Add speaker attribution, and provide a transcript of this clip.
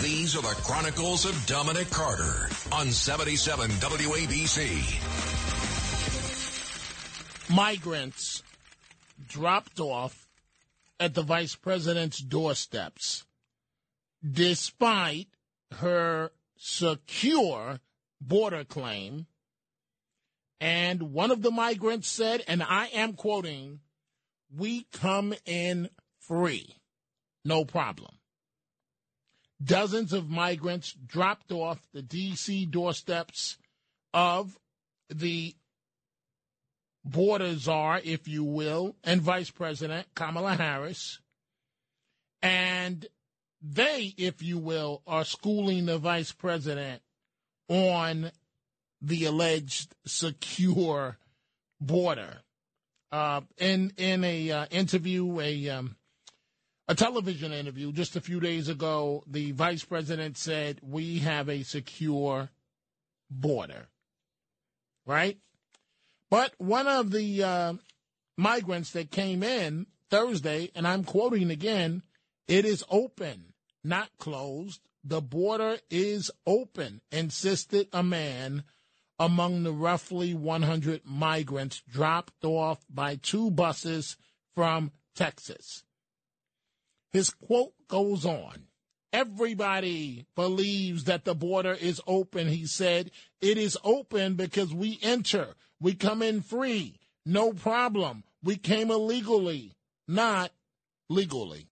Speaker 1: These are the Chronicles of Dominic Carter on 77 WABC.
Speaker 2: Migrants dropped off at the vice president's doorsteps despite her secure border claim. And one of the migrants said, and I am quoting, we come in free, no problem. Dozens of migrants dropped off the D.C. doorsteps of the border czar, if you will, and Vice President Kamala Harris. And they, if you will, are schooling the vice president on the alleged secure border. Uh, in in a uh, interview, a um, a television interview just a few days ago, the vice president said we have a secure border, right? But one of the uh, migrants that came in Thursday, and I'm quoting again, it is open, not closed. The border is open, insisted a man among the roughly 100 migrants dropped off by two buses from Texas. His quote goes on. Everybody believes that the border is open, he said. It is open because we enter. We come in free. No problem. We came illegally, not legally.